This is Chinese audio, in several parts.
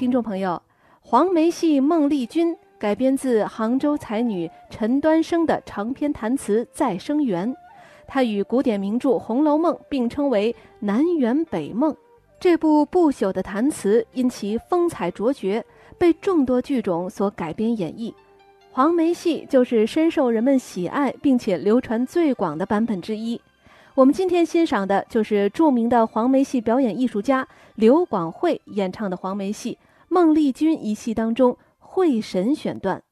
听众朋友，黄梅戏《孟丽君》改编自杭州才女陈端生的长篇弹词《再生缘》，它与古典名著《红楼梦》并称为南园北梦。这部不朽的弹词因其风采卓绝，被众多剧种所改编演绎。黄梅戏就是深受人们喜爱并且流传最广的版本之一。我们今天欣赏的就是著名的黄梅戏表演艺术家刘广慧演唱的黄梅戏《孟丽君》一戏当中会神选段。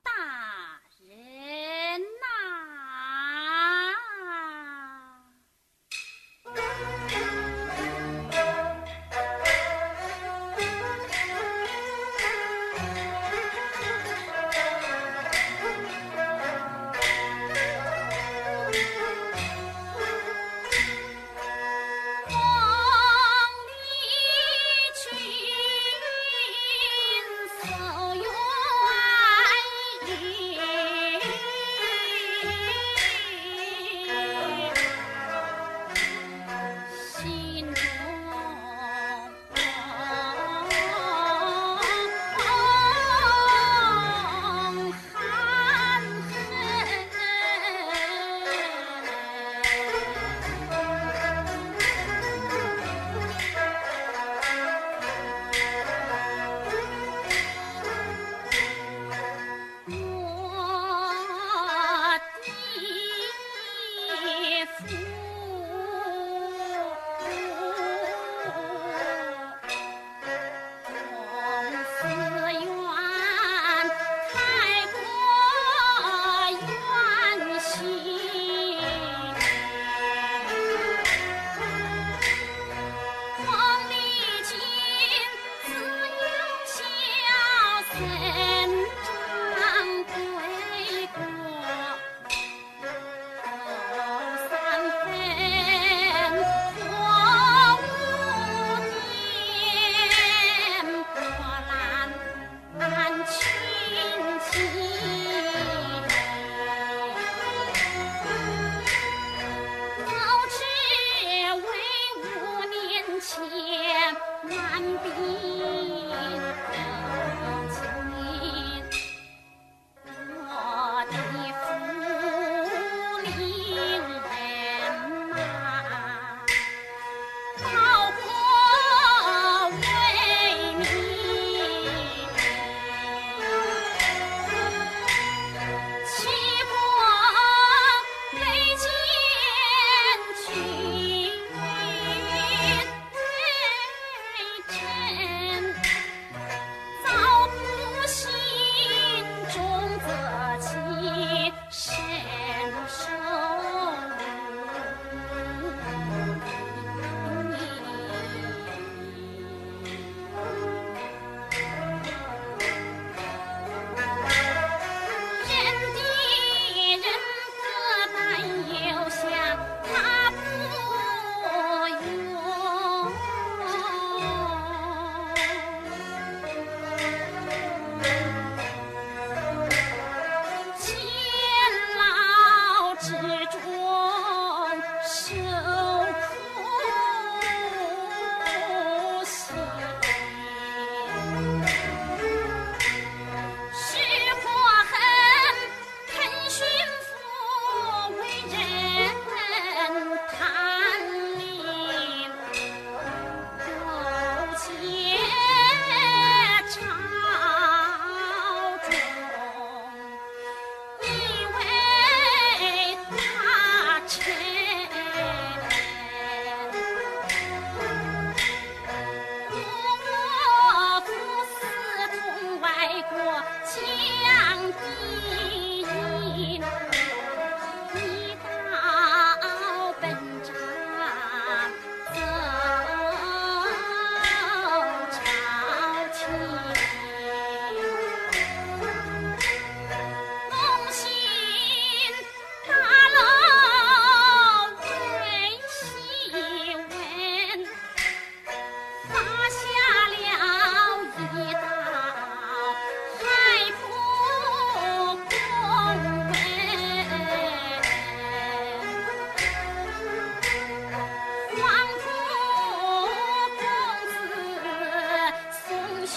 시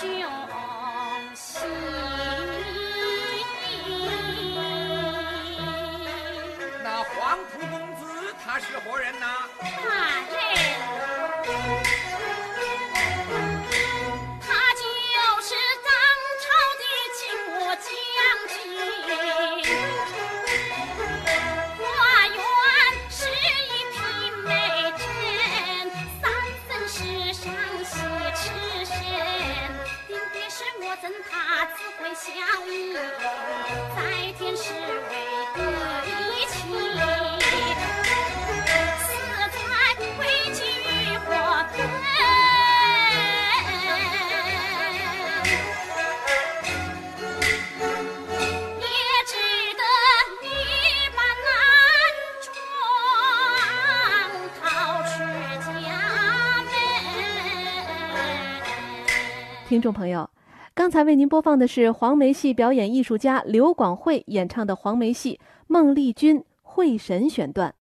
金庸听众朋友，刚才为您播放的是黄梅戏表演艺术家刘广慧演唱的黄梅戏《孟丽君会神》选段。